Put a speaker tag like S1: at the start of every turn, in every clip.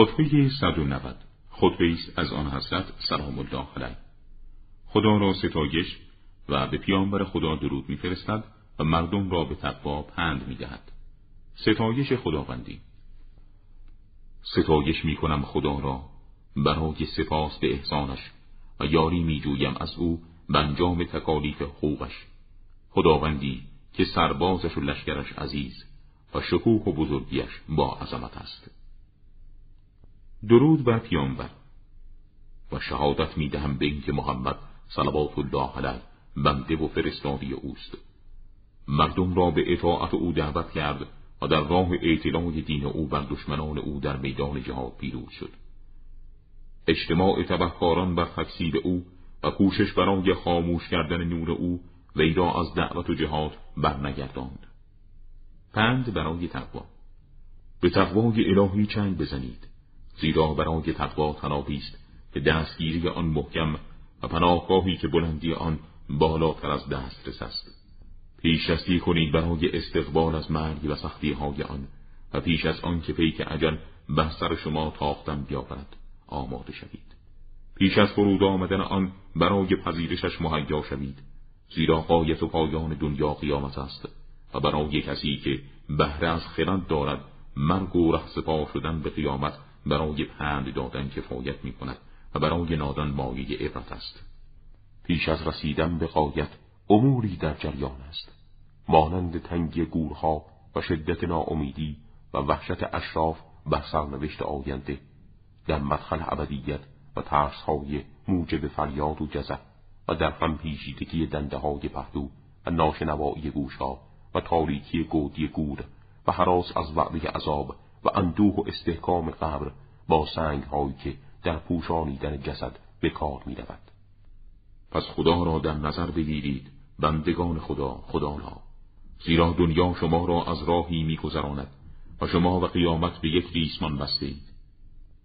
S1: خطبه 190 خطبه است از آن حضرت سلام الله علیه. خدا را ستایش و به پیامبر خدا درود میفرستد و مردم را به تقوا پند می‌دهد. ستایش خداوندی. ستایش می‌کنم خدا را برای سپاس به احسانش و یاری میجویم از او بنجام تکالیف حقوقش. خداوندی که سربازش و لشکرش عزیز و شکوه و بزرگیش با عظمت است. درود بر پیامبر. و شهادت می‌دهم به اینکه محمد صلوات الله علیه بنده و فرستادی اوست. مردم را به اطاعت او دعوت کرد و در راه اعتلاع دین او بر دشمنان او در میدان جهاد پیروز شد. اجتماع تبهکاران بر تکسیب او و کوشش برای خاموش کردن نور او وی را از دعوت و جهاد برنگرداند. پند برای تقوا. به تقوای الهی چنگ بزنید. زیرا برای تقوا تنابی است که دستگیری آن محکم و پناهگاهی که بلندی آن بالاتر از دسترس است. پیشدستی کنید برای استقبال از مرگ و سختی های آن و پیش از آن که پیک عجل بر سر شما تاختن بیاورد آماده شوید. پیش از فرود آمدن آن برای پذیرشش مهیا شوید. زیرا قایت و پایان دنیا قیامت است و برای کسی که بهره از خرد دارد مرگ و رهسپا شدن به قیامت برای پند دادن کفایت می کند و برای نادان مایه عبرت است. پیش از رسیدن به قایت اموری در جریان است. مانند تنگی گورها و شدت ناامیدی و وحشت اشراف بر سرنوشت آینده در مدخل ابدیت و ترسهای موجب فریاد و جزع و در هم پیشیدگی دنده های پهلو و ناشنوایی گوشها و تاریکی گودی گور و حراس از وعده عذاب و اندوه و استحکام قبر با سنگ هایی که در پوشانیدن جسد به کار می رود. پس خدا را در نظر بگیرید بندگان خدا خدا را. زیرا دنیا شما را از راهی میگذراند و شما و قیامت به یک ریسمان بستید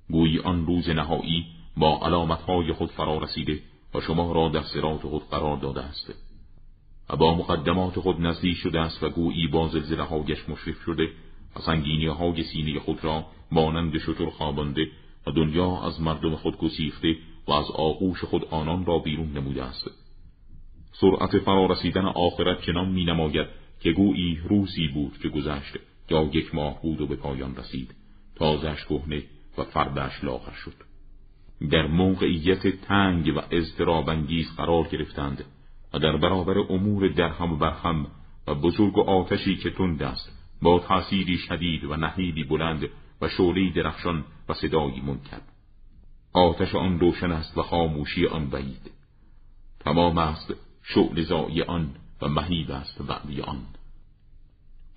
S1: گویی آن روز نهایی با علامتهای خود فرا رسیده و شما را در سرات خود قرار داده است. و با مقدمات خود نزدیک شده است و گویی با زلزله هایش مشرف شده سنگینی های سینه خود را مانند شتر خوابانده و دنیا از مردم خود گسیخته و از آغوش خود آنان را بیرون نموده است. سرعت فرارسیدن آخرت چنان می نماید که گویی روزی بود که گذشت یا یک ماه بود و به پایان رسید. تازش کهنه و فردش لاغر شد. در موقعیت تنگ و اضطرابانگیز قرار گرفتند و در برابر امور درهم و برهم و بزرگ و آتشی که تند است با تأثیری شدید و نهیدی بلند و شعله درخشان و صدایی منکر. آتش آن روشن است و خاموشی آن بعید. تمام است شعل زایی آن و مهیب است وعدی آن.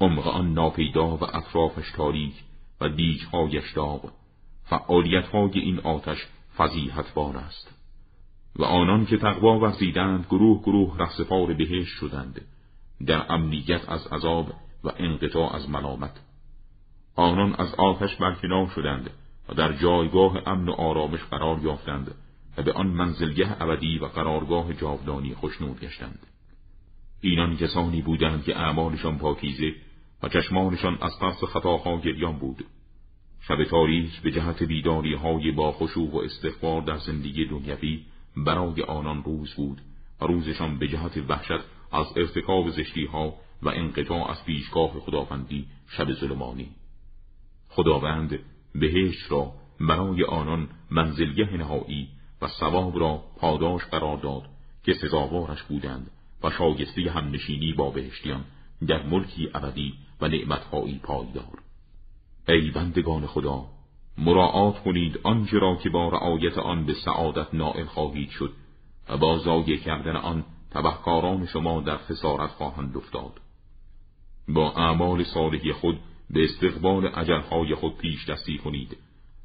S1: عمق آن ناپیدا و اطرافش تاریک و دیجهایش داغ. فعالیتهای این آتش فضیحتبار است. و آنان که تقوا ورزیدند گروه گروه رهسپار بهش شدند. در امنیت از عذاب و انقطاع از ملامت. آنان از آتش برکنار شدند و در جایگاه امن و آرامش قرار یافتند و به آن منزلگه ابدی و قرارگاه جاودانی خوشنود گشتند. اینان کسانی بودند که اعمالشان پاکیزه و چشمانشان از ترس خطاها گریان بود. شب تاریخ به جهت بیداری های با خشوع و استغفار در زندگی دنیوی برای آنان روز بود و روزشان به جهت وحشت از ارتکاب زشتی ها و انقطاع از پیشگاه خداوندی شب ظلمانی. خداوند بهشت را برای آنان منزلگه نهایی و ثواب را پاداش قرار داد که سزاوارش بودند و شایسته همنشینی با بهشتیان در ملکی ابدی و نعمتهایی پایدار. ای بندگان خدا مراعات کنید آنچه را که با رعایت آن به سعادت نائل خواهید شد و با ضایع کردن آن تبهکاران شما در خسارت خواهند افتاد. با اعمال صالحی خود به استقبال عجلهای خود پیش دستی کنید.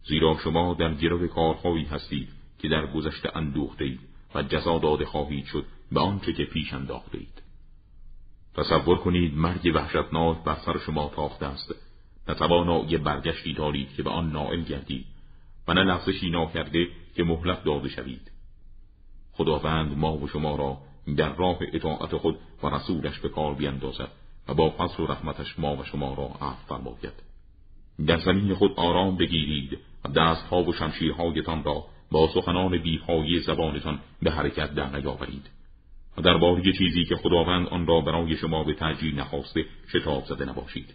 S1: زیرا شما در گرو کارهایی هستید که در گذشته اندوخته اید و جزا داده خواهید شد به آنچه که پیش انداخته اید تصور کنید مرگ وحشتناک بر سر شما تاخته است. نه یه برگشتی دارید که به آن نائل گردید و نه لغزشی ناکرده که مهلت داده شوید. خداوند ما و شما را در راه اطاعت خود و رسولش به کار بیندازد. و با فضل و رحمتش ما و شما را عفو فرماید. در زمین خود آرام بگیرید و دستها و شمشیرهایتان را با سخنان بیهای زبانتان به حرکت در نیاورید. و درباره چیزی که خداوند آن را برای شما به ترجیح نخواسته شتاب زده نباشید.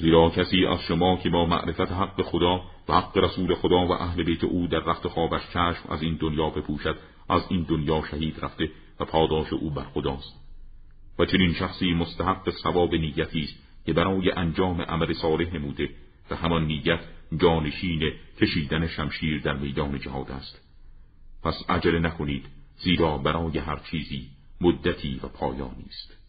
S1: زیرا کسی از شما که با معرفت حق خدا و حق رسول خدا و اهل بیت او در رخت خوابش چشم از این دنیا بپوشد از این دنیا شهید رفته و پاداش او بر خداست. و چنین شخصی مستحق ثواب نیتی است که برای انجام عمل صالح نموده و همان نیت جانشین کشیدن شمشیر در میدان جهاد است. پس عجله نکنید زیرا برای هر چیزی مدتی و پایانی است.